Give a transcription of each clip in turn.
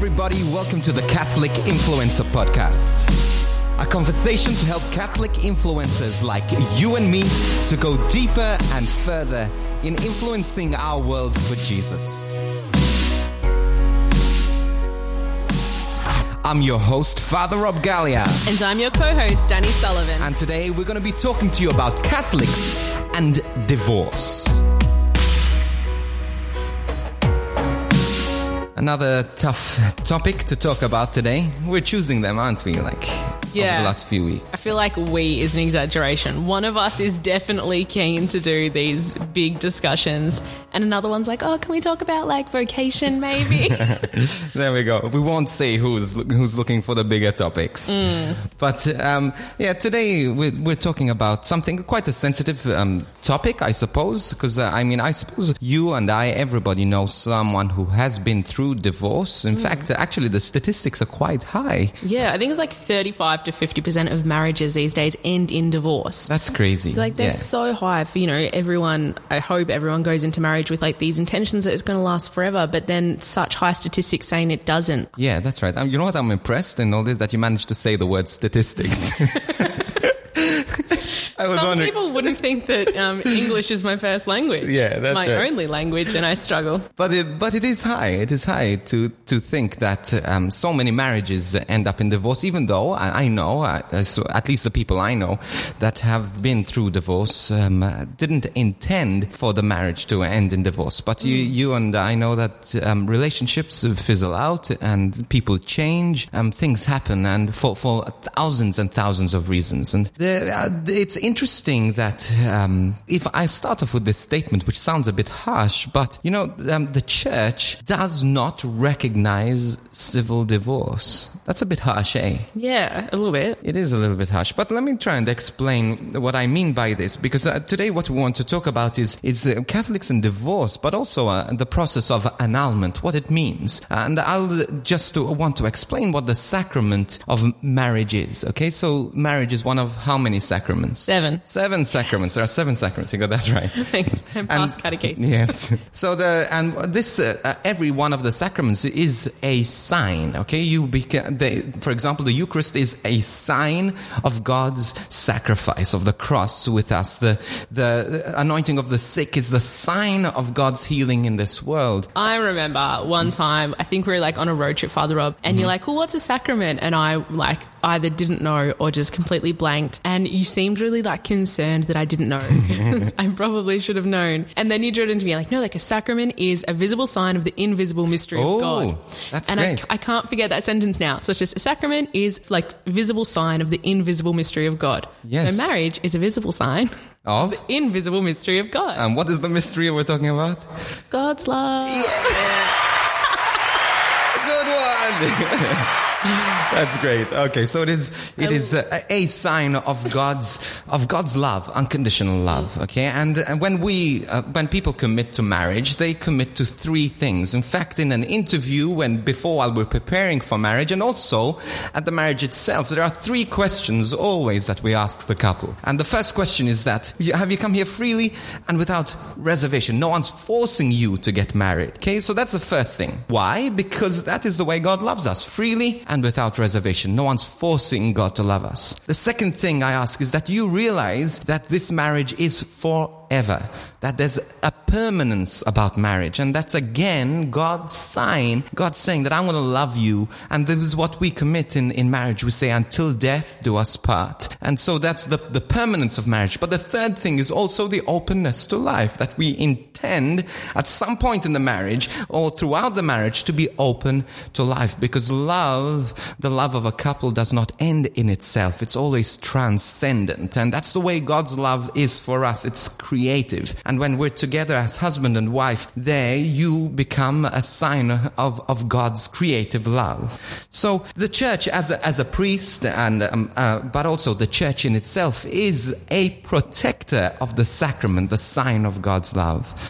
everybody. Welcome to the Catholic Influencer Podcast. A conversation to help Catholic influencers like you and me to go deeper and further in influencing our world for Jesus. I'm your host, Father Rob Galea, And I'm your co host, Danny Sullivan. and today we're going to be talking to you about Catholics and divorce. Another tough topic to talk about today. We're choosing them, aren't we? Like over Yeah. the last few weeks. I feel like we is an exaggeration. One of us is definitely keen to do these big discussions, and another one's like, oh, can we talk about like vocation maybe? There we go. We won't say who's who's looking for the bigger topics, but um, yeah, today we're, we're talking about something quite a sensitive um, topic, I suppose. Because uh, I mean, I suppose you and I, everybody knows someone who has been through divorce. In fact, actually, the statistics are quite high. yeah, I think it's like 35 to 50% of marriages these days end in divorce. That's crazy. It's like they're Yeah. so high for, you know, everyone, I hope everyone goes into marriage with like these intentions that it's going to last forever, but then such high statistics saying it doesn't. Yeah, that's right. Um, you know what? I'm impressed in all this that you managed to say the word statistics. I was Some wondering. people wouldn't think that um, English is my first language. Yeah, that's it's my right. only language, and I struggle. But it, but it is high. It is high to to think that um, so many marriages end up in divorce. Even though I, I know, uh, so at least the people I know that have been through divorce um, didn't intend for the marriage to end in divorce. But you you and I know that um, relationships fizzle out and people change. Um, things happen, and for for thousands and thousands of reasons. And there, uh, it's interesting that um, if I start off with this statement, which sounds a bit harsh, but you know, um, the church does not recognize civil divorce. That's a bit harsh, eh? Yeah, a little bit. It is a little bit harsh, but let me try and explain what I mean by this, because uh, today what we want to talk about is is uh, Catholics and divorce, but also uh, the process of annulment, what it means, and I'll uh, just want to explain what the sacrament of marriage is. Okay, so marriage is one of how many sacraments? Seven. Seven sacraments. There are seven sacraments. You got that right. Thanks. I'm past catechesis. Yes. So the and this uh, uh, every one of the sacraments is a sign. Okay, you beca- the, for example, the Eucharist is a sign of God's sacrifice of the cross with us. The the anointing of the sick is the sign of God's healing in this world. I remember one time, I think we were like on a road trip, Father Rob, and you're like, well, what's a sacrament? And I like either didn't know or just completely blanked. And you seemed really like concerned that I didn't know I probably should have known. And then you drew it into me like, no, like a sacrament is a visible sign of the invisible mystery Oh, of God. that's and great. I, I can't forget that sentence now. So it's just a sacrament is like visible sign of the invisible mystery of God. Yes. So marriage is a visible sign Of invisible mystery of God. and what is the mystery we're talking about? God's love. Good one. That's great. Okay, so it is it is a, a sign of God's of God's love, unconditional love. Okay, and, and when we uh, when people commit to marriage, they commit to three things. In fact, in an interview, when before while we're preparing for marriage, and also at the marriage itself, there are three questions always that we ask the couple. And the first question is that have you come here freely and without reservation? No one's forcing you to get married. Okay, so that's the first thing. Why? Because that is the way God loves us, freely and without reservation. No one's forcing God to love us. The second thing I ask is that you realize that this marriage is forever, that there's a permanence about marriage. And that's again God's sign, God saying that I'm going to love you. And this is what we commit in, in marriage. We say, until death do us part. And so that's the, the permanence of marriage. But the third thing is also the openness to life, that we intend at some point in the marriage or throughout the marriage to be open to life. Because love, the love of a couple does not end in itself. It's always transcendent. And that's the way God's love is for us. It's creative. And when we're together as husband and wife, there you become a sign of, of God's creative love. So the church as a, as a priest and, um, uh, but also the church in itself is a protector of the sacrament, the sign of God's love.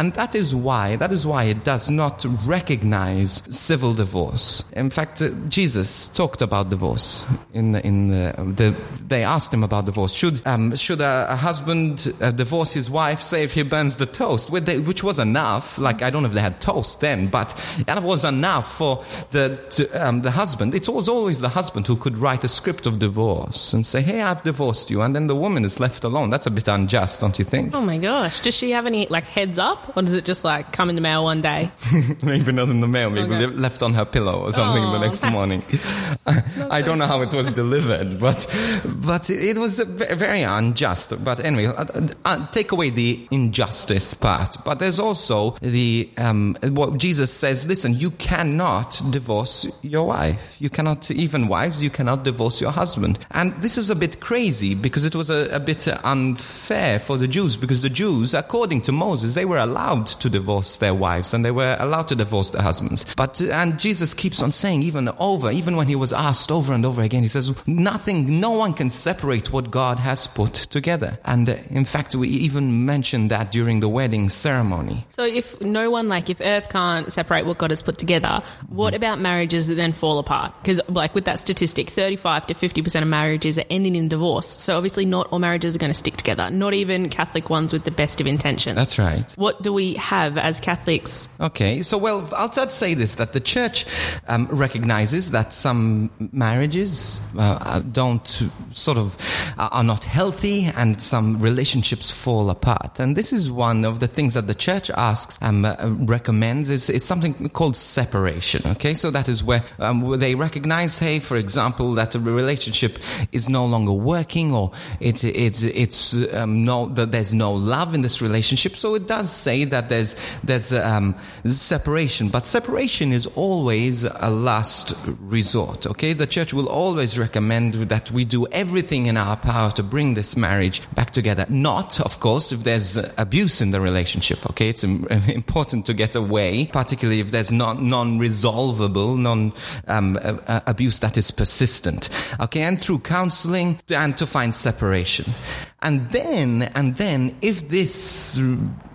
And that is why, that is why it does not recognize civil divorce. In fact, uh, Jesus talked about divorce in, in the, the, they asked him about divorce. Should, um, should a, a husband uh, divorce his wife, say if he burns the toast, which was enough, like I don't know if they had toast then, but that was enough for the, to, um, the husband. It was always the husband who could write a script of divorce and say, hey, I've divorced you. And then the woman is left alone. That's a bit unjust, don't you think? Oh my gosh. Does she have any like heads up or does it just like come in the mail one day? maybe not in the mail, maybe okay. left on her pillow or something oh, the next morning. I don't know how it was delivered, but, but it was very unjust. But anyway, uh, uh, take away the injustice part. But there's also the, um, what Jesus says, listen, you cannot divorce your wife. You cannot, even wives, you cannot divorce your husband. And this is a bit crazy because it was a, a bit unfair for the Jews because the Jews, according to Moses, they were allowed to divorce their wives and they were allowed to divorce their husbands. But, and Jesus keeps on saying even over, even when he was asked over and over again, he says, nothing, no one can separate what God has put together. And uh, in fact, we even mentioned that during the wedding ceremony. So if no one, like if earth can't separate what God has put together, what about marriages that then fall apart? Because like with that statistic, 35 to 50% of marriages are ending in divorce. So obviously not all marriages are going to stick together, not even Catholic ones with the best of intentions. That's right. What do we have as Catholics? Okay, so well, I'll, I'll say this, that the church um, recognizes that some marriages uh, don't sort of, are not healthy and some relationships fall apart. And this is one of the things that the church asks, um, uh, recommends is, is something called separation. Okay, so that is where um, they recognize, hey, for example, that a relationship is no longer working or it's, it's, it's um, no, that there's no love in this relationship. So it does say that there's, there's um, separation, but separation is always a last resort. Okay, the church will always recommend that we do everything in our power to bring this marriage back together. Not, of course, if there's abuse in the relationship. Okay, it's important to get away, particularly if there's not non-resolvable, non um, uh, abuse that is persistent. Okay, and through counseling and to find separation. And then, and then, if this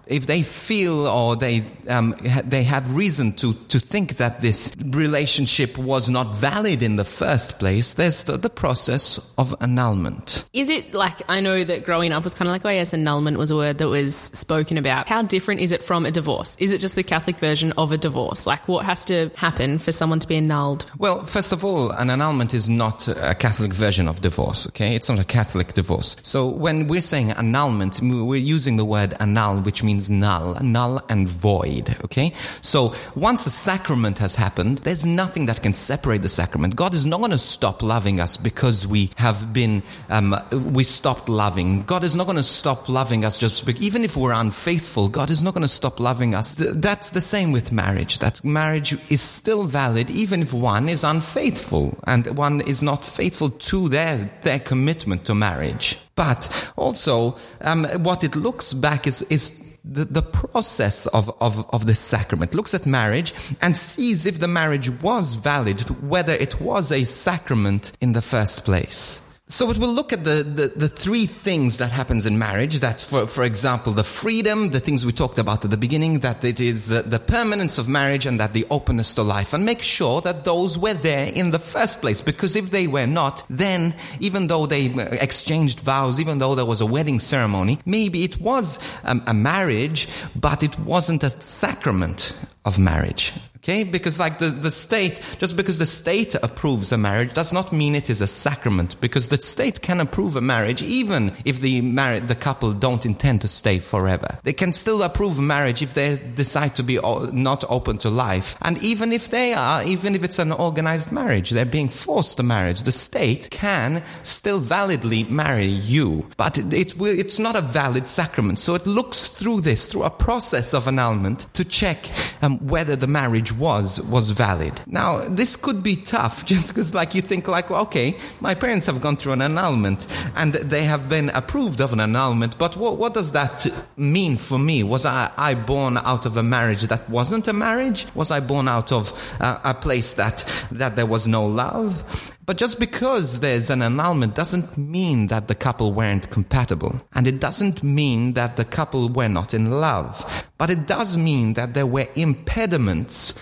if they feel or they um, they have reason to to think that this relationship was not valid in the first place, there's the, the process of annulment. Is it like I know that growing up was kind of like oh yes, annulment was a word that was spoken about. How different is it from a divorce? Is it just the Catholic version of a divorce? Like what has to happen for someone to be annulled? Well, first of all, an annulment is not a Catholic version of divorce. Okay, it's not a Catholic divorce. So when we're saying annulment, we're using the word annul, which means means null, null and void. Okay? So once a sacrament has happened, there's nothing that can separate the sacrament. God is not going to stop loving us because we have been, um, we stopped loving. God is not going to stop loving us just because, even if we're unfaithful, God is not going to stop loving us. That's the same with marriage. That marriage is still valid even if one is unfaithful and one is not faithful to their, their commitment to marriage. But also, um, what it looks back is, is the, the process of, of, of the sacrament, looks at marriage and sees if the marriage was valid, whether it was a sacrament in the first place. So it will look at the, the, the, three things that happens in marriage. That, for, for example, the freedom, the things we talked about at the beginning, that it is the, the permanence of marriage and that the openness to life. And make sure that those were there in the first place. Because if they were not, then even though they exchanged vows, even though there was a wedding ceremony, maybe it was um, a marriage, but it wasn't a sacrament of marriage. Okay? Because like the, the state, just because the state approves a marriage does not mean it is a sacrament because the state can approve a marriage even if the married, the couple don't intend to stay forever. They can still approve marriage if they decide to be not open to life. And even if they are, even if it's an organized marriage, they're being forced to marriage, the state can still validly marry you. But it, it will, it's not a valid sacrament. So it looks through this, through a process of annulment to check um, whether the marriage was was valid. Now, this could be tough just because, like, you think, like, well, okay, my parents have gone through an annulment and they have been approved of an annulment, but what, what does that mean for me? Was I, I born out of a marriage that wasn't a marriage? Was I born out of uh, a place that, that there was no love? But just because there's an annulment doesn't mean that the couple weren't compatible. And it doesn't mean that the couple were not in love. But it does mean that there were impediments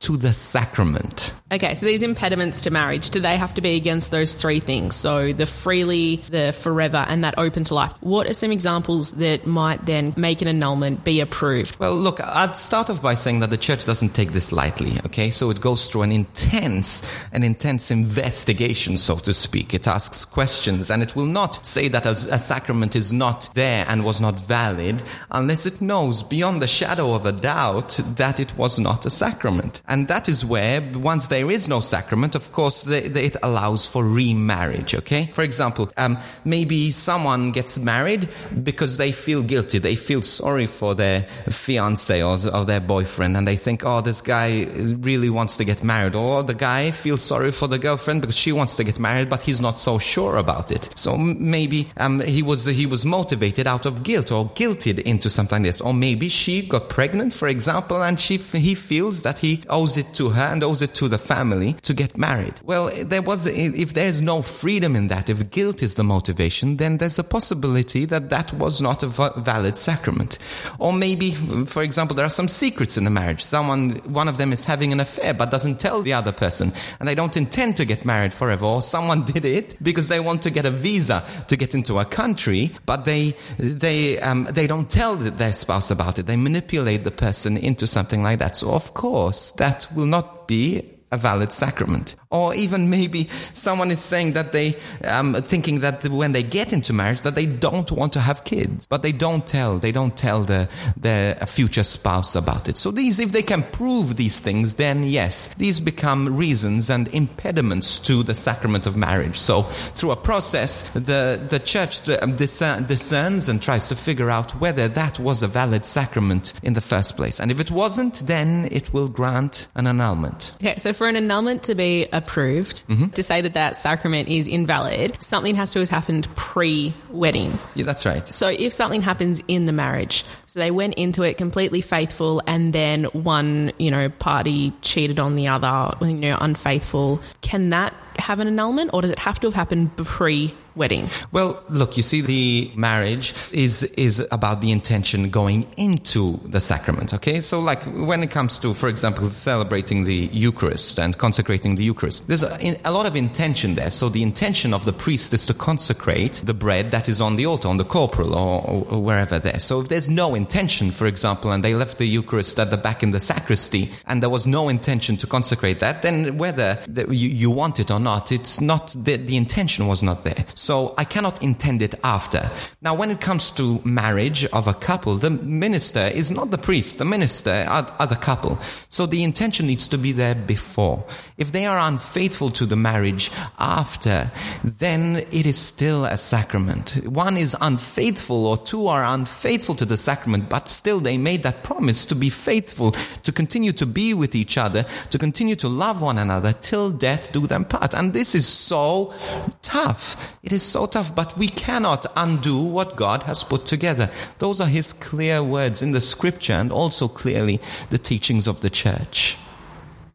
to the sacrament. Okay, so these impediments to marriage, do they have to be against those three things? So the freely, the forever, and that open to life. What are some examples that might then make an annulment be approved? Well, look, I'd start off by saying that the church doesn't take this lightly, okay? So it goes through an intense, an intense investigation, so to speak. It asks questions and it will not say that a, a sacrament is not there and was not valid unless it knows beyond the shadow of a doubt that it was not a sacrament. And that is where, once there is no sacrament, of course, it allows for remarriage, okay? For example, um, maybe someone gets married because they feel guilty. They feel sorry for their fiance or, or their boyfriend and they think, oh, this guy really wants to get married. Or the guy feels sorry for the girlfriend because she wants to get married, but he's not so sure about it. So maybe um, he, was, he was motivated out of guilt or guilted into something like this. Or maybe she got pregnant, for example, and she, he feels that he owes it to her and owes it to the family to get married. Well, there was, if there's no freedom in that, if guilt is the motivation, then there's a possibility that that was not a valid sacrament. Or maybe, for example, there are some secrets in the marriage. Someone, one of them is having an affair but doesn't tell the other person and they don't intend to get married forever. Or someone did it because they want to get a visa to get into a country, but they, they, um, they don't tell their spouse about it. They manipulate the person into something like that. So of course, that will not be a valid sacrament. Or even maybe someone is saying that they, um, thinking that when they get into marriage, that they don't want to have kids, but they don't tell, they don't tell the, their future spouse about it. So these, if they can prove these things, then yes, these become reasons and impediments to the sacrament of marriage. So through a process, the, the church um, discerns and tries to figure out whether that was a valid sacrament in the first place. And if it wasn't, then it will grant an annulment. Okay, so for an annulment to be approved, mm-hmm. to say that that sacrament is invalid, something has to have happened pre wedding. Yeah, that's right. So if something happens in the marriage, so they went into it completely faithful and then one, you know, party cheated on the other, you know, unfaithful, can that have an annulment or does it have to have happened pre wedding? Well, look, you see, the marriage is is about the intention going into the sacrament. Okay, so like when it comes to, for example, celebrating the Eucharist and consecrating the Eucharist, there's a, a lot of intention there. So the intention of the priest is to consecrate the bread that is on the altar, on the corporal, or, or wherever there. So if there's no intention, for example, and they left the Eucharist at the back in the sacristy, and there was no intention to consecrate that, then whether you, you want it or not, it's not the, the intention was not there. So I cannot intend it after. Now, when it comes to marriage of a couple, the minister is not the priest. The minister are, the couple. So the intention needs to be there before. If they are unfaithful to the marriage after, then it is still a sacrament. One is unfaithful or two are unfaithful to the sacrament, but still they made that promise to be faithful, to continue to be with each other, to continue to love one another till death do them part. And this is so tough. Is so tough, but we cannot undo what God has put together. Those are His clear words in the scripture and also clearly the teachings of the church.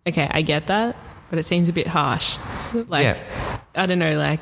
Okay, I get that, but it seems a bit harsh. Like, yeah. I don't know, like,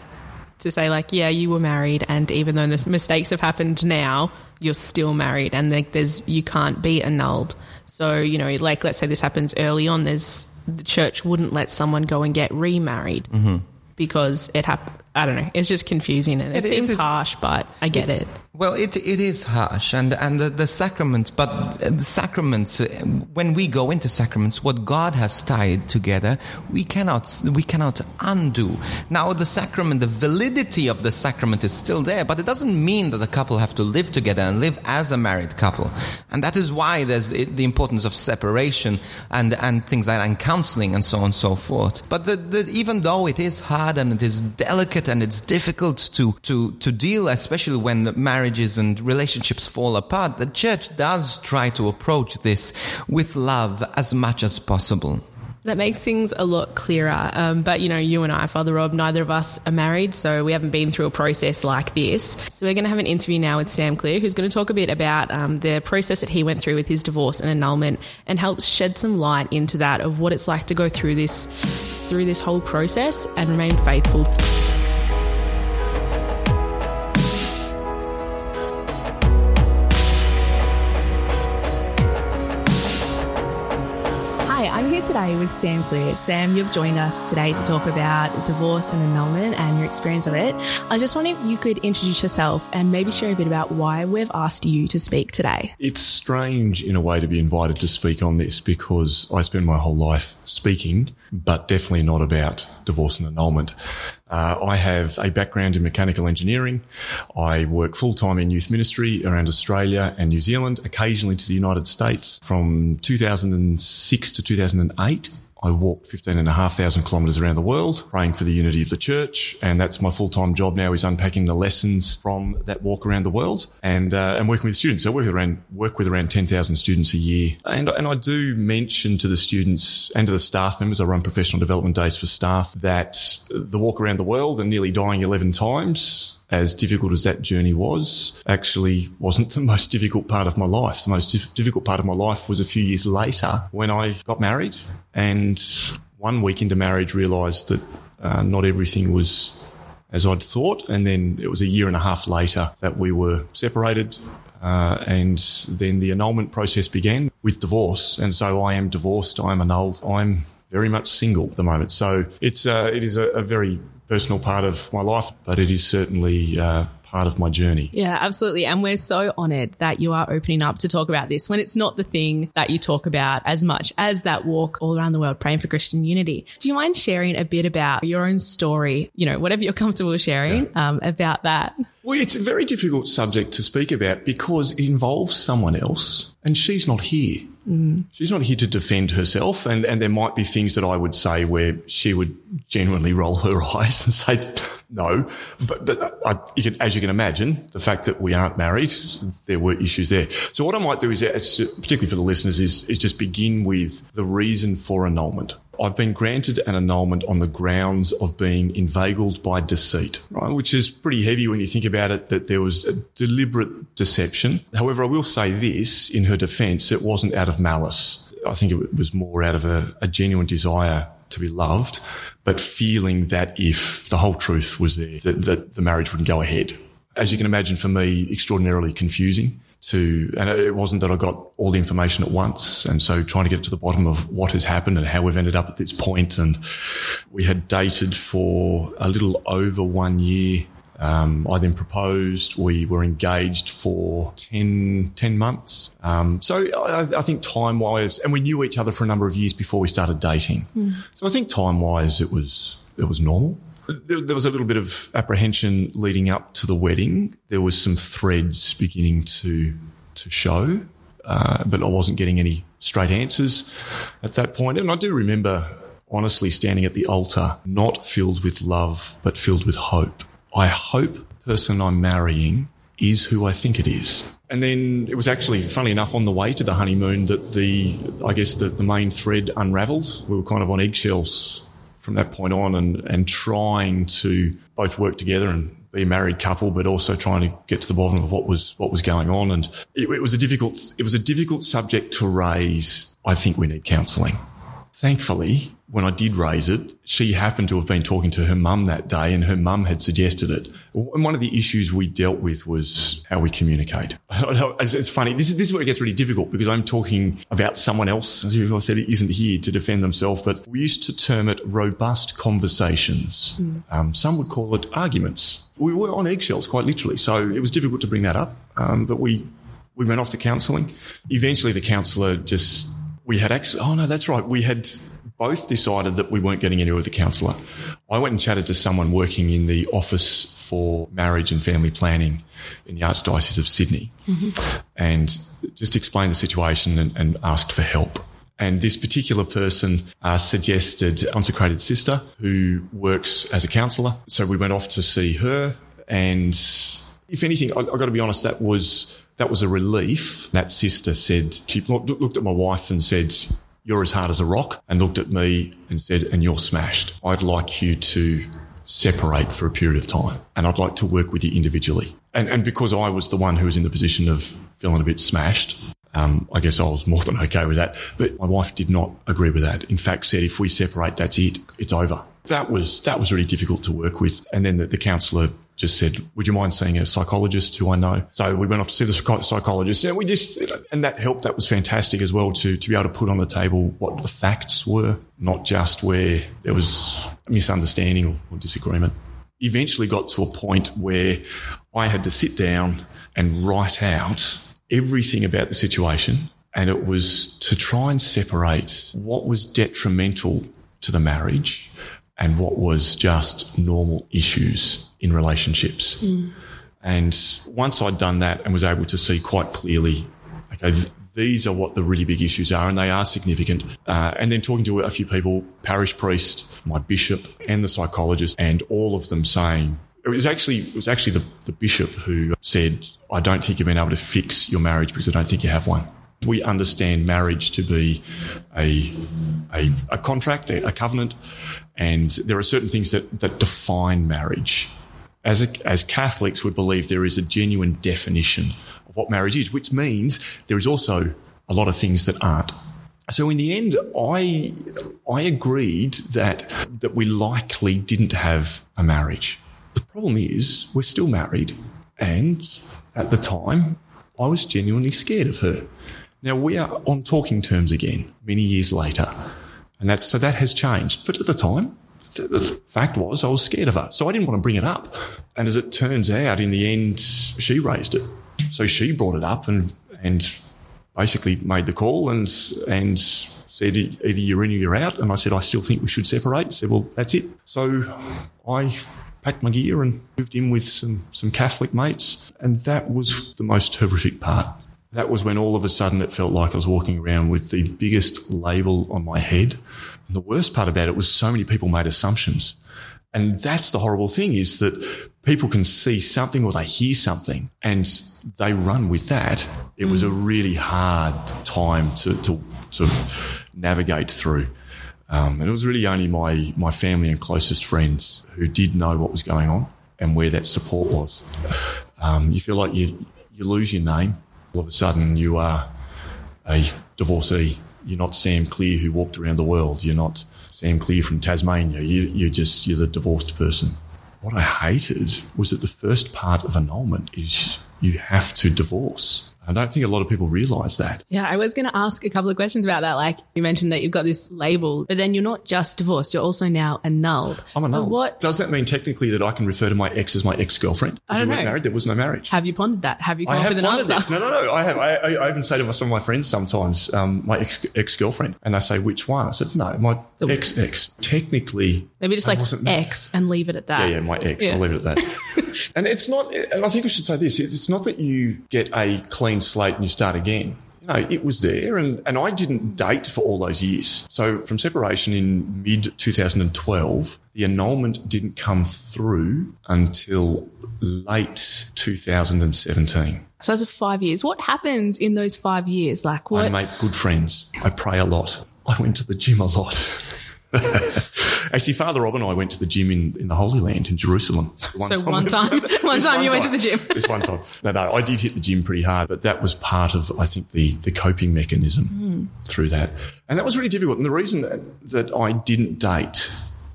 to say, like, yeah, you were married, and even though the mistakes have happened now, you're still married, and like, there's, you can't be annulled. So, you know, like, let's say this happens early on, there's, the church wouldn't let someone go and get remarried. Mm-hmm because it happened. I don't know. It's just confusing and it, it seems it is, harsh, but I get it, it. Well, it it is harsh, and and the, the sacraments, but the sacraments. Uh, when we go into sacraments, what God has tied together, we cannot we cannot undo. Now, the sacrament, the validity of the sacrament is still there, but it doesn't mean that the couple have to live together and live as a married couple, and that is why there's the importance of separation and and things like that, and counseling and so on and so forth. But the, the, even though it is hard and it is delicate and it's difficult to to to deal, especially when marriages and relationships fall apart, the church does try to approach this with love as much as possible. That makes things a lot clearer. Um, but, you know, you and I, Father Rob, neither of us are married, so we haven't been through a process like this. So we're going to have an interview now with Sam Clear, who's going to talk a bit about um, the process that he went through with his divorce and annulment and help shed some light into that of what it's like to go through this through this whole process and remain faithful. Today with Sam Clear. Sam, you've joined us today to talk about divorce and annulment and your experience of it. I just wonder if you could introduce yourself and maybe share a bit about why we've asked you to speak today. It's strange in a way to be invited to speak on this because I spend my whole life speaking, but definitely not about divorce and annulment. Uh, I have a background in mechanical engineering. I work full time in youth ministry around Australia and New Zealand, occasionally to the United States. From 2006 to 2008, I walked 15,500 kilometres around the world, praying for the unity of the church. And that's my full-time job now is unpacking the lessons from that walk around the world and, uh, and working with students. I work with around, work with around 10,000 students a year. And, and I do mention to the students and to the staff members, I run professional development days for staff that the walk around the world and nearly dying 11 times as difficult as that journey was, actually wasn't the most difficult part of my life. The most difficult part of my life was a few years later when I got married and one week into marriage realised that uh, not everything was as I'd thought. And then it was a year and a half later that we were separated. Uh, and then the annulment process began with divorce. And so I am divorced. I'm annulled. I'm very much single at the moment. So it's, uh, it is a, a very personal part of my life, but it is certainly uh, part of my journey. Yeah, absolutely. And we're so honored that you are opening up to talk about this when it's not the thing that you talk about as much as that walk all around the world praying for Christian unity. Do you mind sharing a bit about your own story, you know, whatever you're comfortable sharing yeah. um, about that? Well, it's a very difficult subject to speak about because it involves someone else and she's not here. Mm. She's not here to defend herself. And, and there might be things that I would say where she would genuinely roll her eyes and say, no. But, but I, you can, as you can imagine, the fact that we aren't married, there were issues there. So what I might do is, uh, uh, particularly for the listeners, is, is just begin with the reason for annulment. I've been granted an annulment on the grounds of being inveigled by deceit, right? Which is pretty heavy when you think about it, that there was a deliberate deception. However, I will say this in her defense, it wasn't out of malice. I think it was more out of a, a genuine desire to be loved, but feeling that if the whole truth was there, that, that the marriage wouldn't go ahead. As you can imagine, for me, extraordinarily confusing to, and it wasn't that I got all the information at once. And so trying to get to the bottom of what has happened and how we've ended up at this point. And we had dated for a little over one year. Um, I then proposed. We were engaged for 10, 10 months. Um, so I, I think time wise, and we knew each other for a number of years before we started dating. Mm. So I think time wise, it was, it was normal. There was a little bit of apprehension leading up to the wedding. There was some threads beginning to to show, uh, but I wasn't getting any straight answers at that point. And I do remember honestly standing at the altar, not filled with love, but filled with hope. I hope person I'm marrying is who I think it is. And then it was actually, funnily enough, on the way to the honeymoon that the, I guess, the, the main thread unravelled. We were kind of on eggshells from that point on and, and trying to both work together and be a married couple, but also trying to get to the bottom of what was what was going on. And it, it was a difficult it was a difficult subject to raise. I think we need counselling. Thankfully, when I did raise it, she happened to have been talking to her mum that day and her mum had suggested it. And one of the issues we dealt with was how we communicate. It's funny. This is, this is where it gets really difficult because I'm talking about someone else who I said isn't here to defend themselves, but we used to term it robust conversations. Mm. Um, some would call it arguments. We were on eggshells quite literally. So it was difficult to bring that up. Um, but we, we went off to counselling. Eventually the counsellor just, we had access. Oh no, that's right. We had both decided that we weren't getting anywhere with the counsellor. I went and chatted to someone working in the office for marriage and family planning in the Archdiocese of Sydney mm-hmm. and just explained the situation and, and, asked for help. And this particular person uh, suggested consecrated sister who works as a counsellor. So we went off to see her. And if anything, I, I've got to be honest, that was that was a relief. That sister said, she looked at my wife and said, you're as hard as a rock, and looked at me and said, and you're smashed. I'd like you to separate for a period of time and I'd like to work with you individually. And, and because I was the one who was in the position of feeling a bit smashed, um, I guess I was more than okay with that. But my wife did not agree with that. In fact, said if we separate, that's it. It's over. That was that was really difficult to work with. And then the, the counsellor just said, "Would you mind seeing a psychologist who I know?" So we went off to see the psychologist, and we just and that helped. That was fantastic as well to to be able to put on the table what the facts were, not just where there was a misunderstanding or, or disagreement. Eventually, got to a point where I had to sit down and write out everything about the situation, and it was to try and separate what was detrimental to the marriage and what was just normal issues in relationships. Mm. And once I'd done that and was able to see quite clearly, okay, th- these are what the really big issues are, and they are significant. Uh, and then talking to a few people, parish priest, my bishop, and the psychologist, and all of them saying, it was actually it was actually the, the bishop who said, "I don't think you've been able to fix your marriage because I don't think you have one." We understand marriage to be a a, a contract, a, covenant, and there are certain things that that define marriage. As a, as Catholics, we believe there is a genuine definition of what marriage is, which means there is also a lot of things that aren't. So in the end, I I agreed that that we likely didn't have a marriage. The problem is we're still married, and at the time, I was genuinely scared of her. Now we are on talking terms again, many years later, and that's so that has changed. But at the time, the, fact was I was scared of her, so I didn't want to bring it up. And as it turns out, in the end, she raised it. So she brought it up and and basically made the call and and said either you're in or you're out. And I said I still think we should separate. I said well that's it. So I packed my gear and moved in with some, some Catholic mates. And that was the most horrific part. That was when all of a sudden it felt like I was walking around with the biggest label on my head. And the worst part about it was so many people made assumptions. And that's the horrible thing is that people can see something or they hear something and they run with that. It mm. was a mm. really hard time to, to, to navigate through. Um, and it was really only my, my family and closest friends who did know what was going on and where that support was. Um, you feel like you, you lose your name. All of a sudden, you are a divorcee. You're not Sam Clear who walked around the world. You're not Sam Clear from Tasmania. You, you're just, you're the divorced person. What I hated was that the first part of annulment is you have to divorce. I don't think a lot of people realize that. Yeah, I was going to ask a couple of questions about that. Like you mentioned that you've got this label, but then you're not just divorced, you're also now annulled. I'm annulled. So what does that mean technically that I can refer to my ex as my ex girlfriend? I don't know. Married, there was no marriage. Have you pondered that? Have you come I up with an answer? This. No, no, no. I have. I, I, even say to some of my friends sometimes, um, my ex ex girlfriend, and they say which one. I said no, my ex ex. Technically, maybe just like ex and leave it at that. Yeah, yeah, my ex. Yeah. I'll leave it at that. and it's not. And I think we should say this. It's not that you get a clean slate and you start again. You know, it was there and, and I didn't date for all those years. So from separation in mid 2012, the annulment didn't come through until late 2017. So are five years. What happens in those five years? Like what? I make good friends. I pray a lot. I went to the gym a lot. Actually, Father Rob and I went to the gym in, in the Holy Land in Jerusalem. One so time one time, one time you time. went to the gym. this one time. No, no, I did hit the gym pretty hard, but that was part of, I think, the, the coping mechanism mm. through that. And that was really difficult. And the reason that, that I didn't date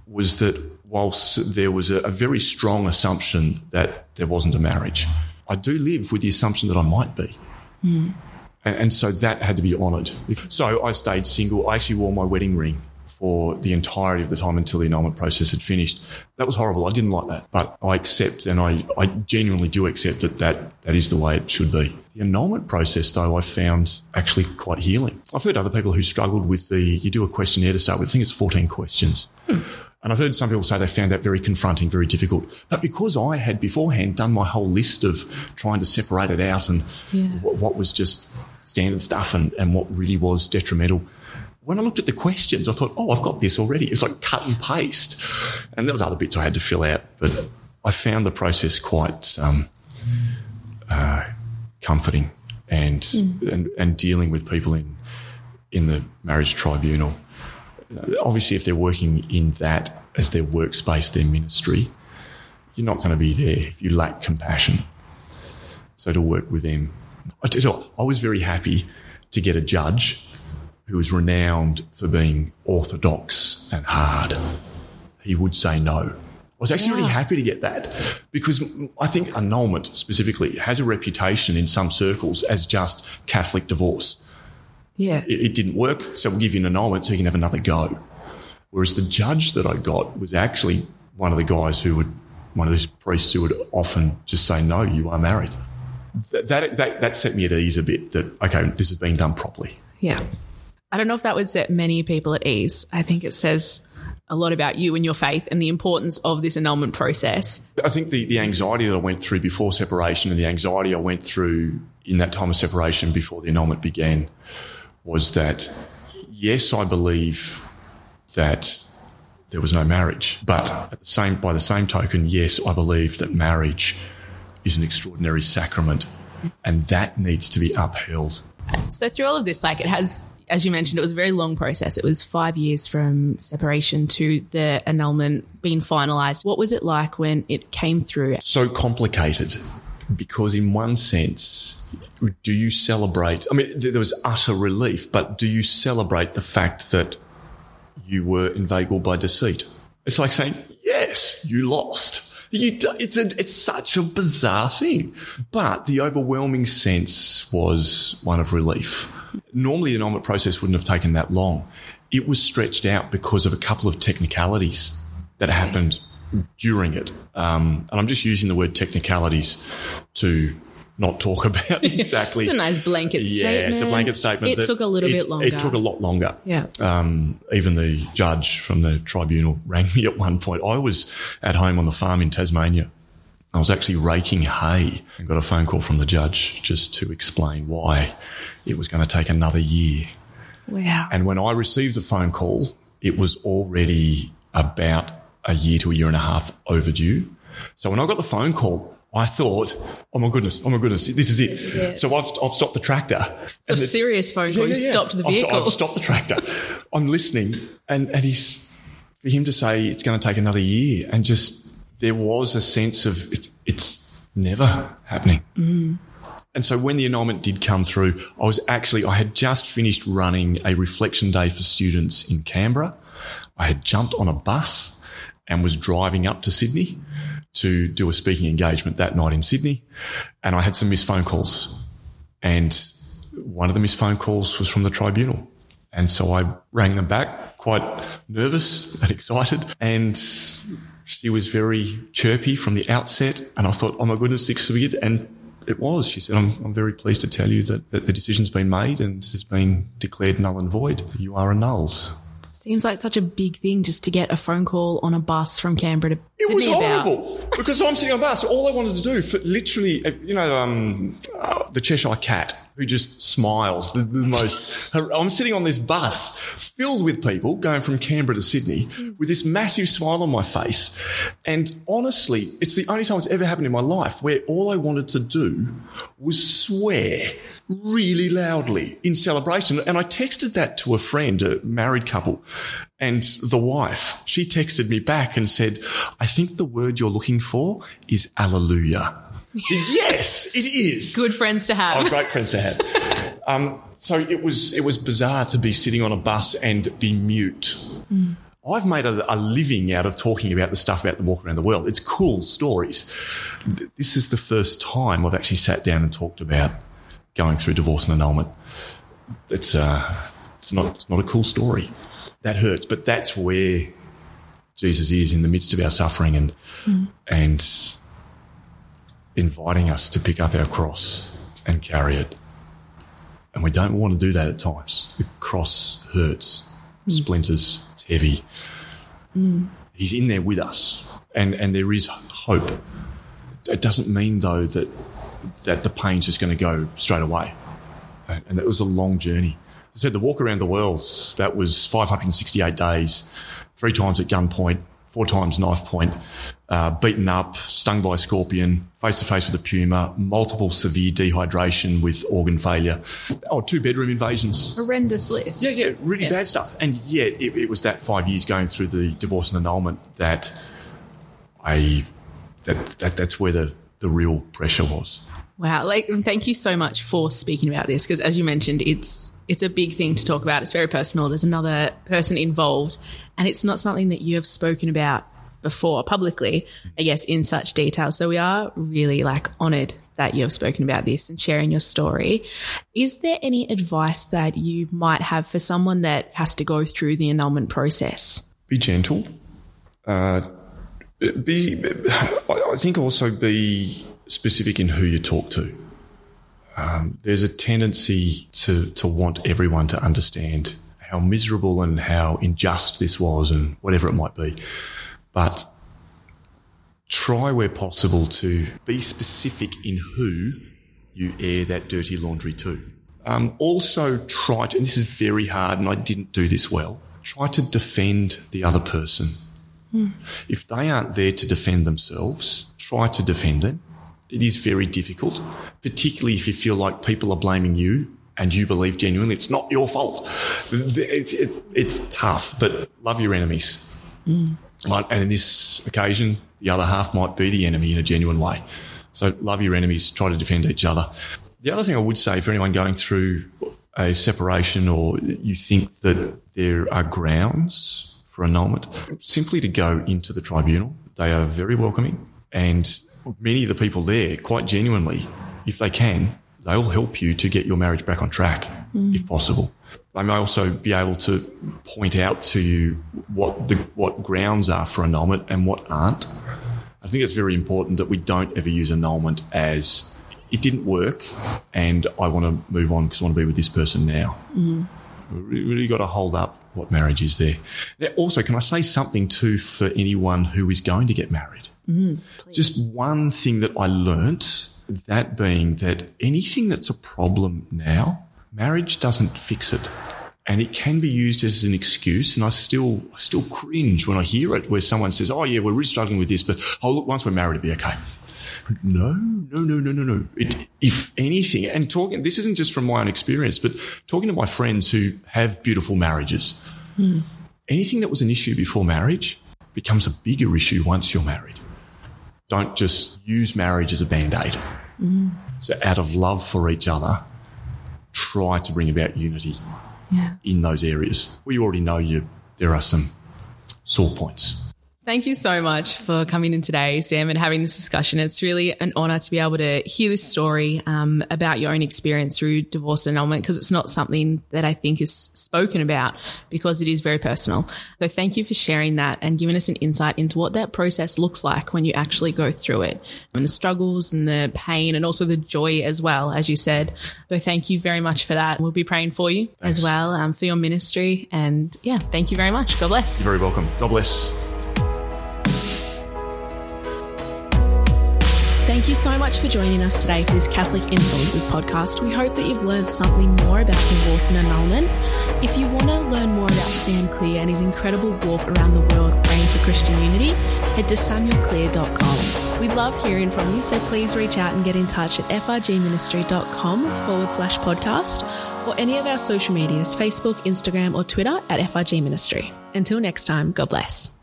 was that whilst there was a, a very strong assumption that there wasn't a marriage, I do live with the assumption that I might be. Mm. And, and so that had to be honoured. So I stayed single. I actually wore my wedding ring for the entirety of the time until the annulment process had finished. That was horrible. I didn't like that, but I accept and I, I genuinely do accept that, that that is the way it should be. The annulment process, though, I found actually quite healing. I've heard other people who struggled with the, you do a questionnaire to start with, I think it's 14 questions. Hmm. And I've heard some people say they found that very confronting, very difficult. But because I had beforehand done my whole list of trying to separate it out and yeah. what, what was just standard stuff and, and what really was detrimental, when I looked at the questions, I thought, oh, I've got this already. It's like cut and paste. And there was other bits I had to fill out, but I found the process quite um, uh, comforting and, mm. and and dealing with people in in the marriage tribunal. Obviously, if they're working in that as their workspace, their ministry, you're not going to be there if you lack compassion. So to work with them, I, tell you what, I was very happy to get a judge who was renowned for being orthodox and hard. He would say no. I was actually really happy to get that because I think annulment specifically has a reputation in some circles as just Catholic divorce. Yeah. It, it didn't work, so we'll give you an annulment so you can have another go. Whereas the judge that I got was actually one of the guys who would, one of these priests who would often just say, no, you are married. That, that, that, that set me at ease a bit that, okay, this is being done properly. Yeah. I don't know if that would set many people at ease. I think it says a lot about you and your faith and the importance of this annulment process. I think the, the anxiety that I went through before separation and the anxiety I went through in that time of separation before the annulment began was that, yes, I believe that there was no marriage, but at the same, by the same token, yes, I believe that marriage is an extraordinary sacrament and that needs to be upheld. So through all of this, like it has, as you mentioned, it was a very long process. It was five years from separation to the annulment being finalised. What was it like when it came through? so complicated because in one sense do you celebrate i mean there was utter relief but do you celebrate the fact that you were inveigled by deceit it's like saying yes you lost you, it's a, it's such a bizarre thing but the overwhelming sense was one of relief normally the annulment process wouldn't have taken that long it was stretched out because of a couple of technicalities that happened during it. Um, and I'm just using the word technicalities to not talk about exactly. It's a nice blanket yeah, statement. it's a blanket statement. It took a little it- bit longer. It took a lot longer. Yeah. Um, even the judge from the tribunal rang me at one point. I was at home on the farm in Tasmania. I was actually raking hay and got a phone call from the judge just to explain why it was going to take another year. Wow. And when I received the phone call, it was already about a year to a year and a half overdue. So when I got the phone call, I thought, oh my goodness, oh my goodness, this is it. So I've, I've stopped the tractor. a serious phone call. You stopped the I've- vehicle. I've, stopped the tractor. I'm listening and, and he's, for him to say it's going to take another year and just, there was a sense of it's, it's never happening. Mm. And so when the annulment did come through, I was actually, I had just finished running a reflection day for students in Canberra. I had jumped on a bus and was driving up to Sydney to do a speaking engagement that night in Sydney. And I had some missed phone calls. And one of the missed phone calls was from the tribunal. And so I rang them back, quite nervous and excited. And she was very chirpy from the outset. And I thought, oh my goodness, this be it. And it was. She said, I'm, I'm very pleased to tell you that, that the decision's been made and has been declared null and void. You are annulled. Seems like such a big thing just to get a phone call on a bus from Canberra to It was Sydney about. horrible because I'm sitting on a bus. All I wanted to do, for literally, uh, you know, um, uh, the Cheshire Cat who just smiles. The, the most. I'm sitting on this bus filled with people going from Canberra to Sydney mm. with this massive smile on my face, and honestly, it's the only time it's ever happened in my life where all I wanted to do was swear really loudly in celebration. And I texted that to a friend, a married couple, and the wife, she texted me back and said, I think the word you're looking for is alleluia. Yes, it is. Good friends to have. was great friends to have. Um, so it was it was bizarre to be sitting on a bus and be mute. I've made a, a living out of talking about the stuff about the walk around the world. It's cool stories. This is the first time I've actually sat down and talked about going through divorce and annulment. It's uh, it's not it's not a cool story. That hurts, but that's where Jesus is in the midst of our suffering and and inviting us to pick up our cross and carry it. And we don't want to do that at times. The cross hurts, mm. splinters, it's heavy. Mm. He's in there with us, and, and there is hope. It doesn't mean, though, that, that the pain's just going to go straight away. And, and that was a long journey. I said the walk around the world, that was 568 days, three times at gunpoint, four times knife point, uh, beaten up, stung by a scorpion, face to face with a puma, multiple severe dehydration with organ failure, oh, two bedroom invasions. Horrendous list. Yeah, yeah, really bad stuff. And yet, it, it was that five years going through the divorce and annulment that I that, that that's where the the real pressure was. Wow. Like, thank you so much for speaking about this because, as you mentioned, it's it's a big thing to talk about. It's very personal. There's another person involved, and it's not something that you have spoken about before publicly, I guess, in such detail. So we are really like honored that you have spoken about this and sharing your story. Is there any advice that you might have for someone that has to go through the annulment process? Be gentle. Uh, be, I think also be specific in who you talk to. Um, there's a tendency to, to want everyone to understand how miserable and how unjust this was and whatever it might be. But try where possible to be specific in who you air that dirty laundry to. Um, also try to, and this is very hard and I didn't do this well, try to defend the other person. Mm. If they aren't there to defend themselves, try to defend them. It is very difficult, particularly if you feel like people are blaming you and you believe genuinely it's not your fault. It's, it's, it's tough, but love your enemies. Mm. And in this occasion, the other half might be the enemy in a genuine way. So love your enemies, try to defend each other. The other thing I would say for anyone going through a separation or you think that there are grounds for annulment, simply to go into the tribunal. They are very welcoming and many of the people there, quite genuinely, if they can, they'll help you to get your marriage back on track, mm. if possible. They may also be able to point out to you what the what grounds are for annulment and what aren't. I think it's very important that we don't ever use annulment as it didn't work and I want to move on because I want to be with this person now. Mm. We really got to hold up what marriage is there. Now, also, can I say something too for anyone who is going to get married? Mm, Just one thing that I learnt, that being that anything that's a problem now, marriage doesn't fix it. And it can be used as an excuse. And I still, I still cringe when I hear it where someone says, Oh yeah, we're really struggling with this, but oh look, once we're married, it'll be okay. No, no, no, no, no, no. It, if anything, and talking, this isn't just from my own experience, but talking to my friends who have beautiful marriages, mm. anything that was an issue before marriage becomes a bigger issue once you're married. Don't just use marriage as a band aid. Mm. So, out of love for each other, try to bring about unity yeah. in those areas. We already know you, there are some sore points. Thank you so much for coming in today, Sam, and having this discussion. It's really an honor to be able to hear this story um, about your own experience through divorce annulment because it's not something that I think is spoken about because it is very personal. So thank you for sharing that and giving us an insight into what that process looks like when you actually go through it and the struggles and the pain and also the joy as well, as you said. So thank you very much for that. We'll be praying for you Thanks. as well um, for your ministry. And yeah, thank you very much. God bless. You're very welcome. God bless. Thank you so much for joining us today for this Catholic Influencers podcast. We hope that you've learned something more about divorce and annulment. If you want to learn more about Sam Clear and his incredible walk around the world praying for Christian unity, head to samuelclear.com. We love hearing from you, so please reach out and get in touch at frgministry.com forward slash podcast or any of our social medias Facebook, Instagram, or Twitter at frgministry. Until next time, God bless.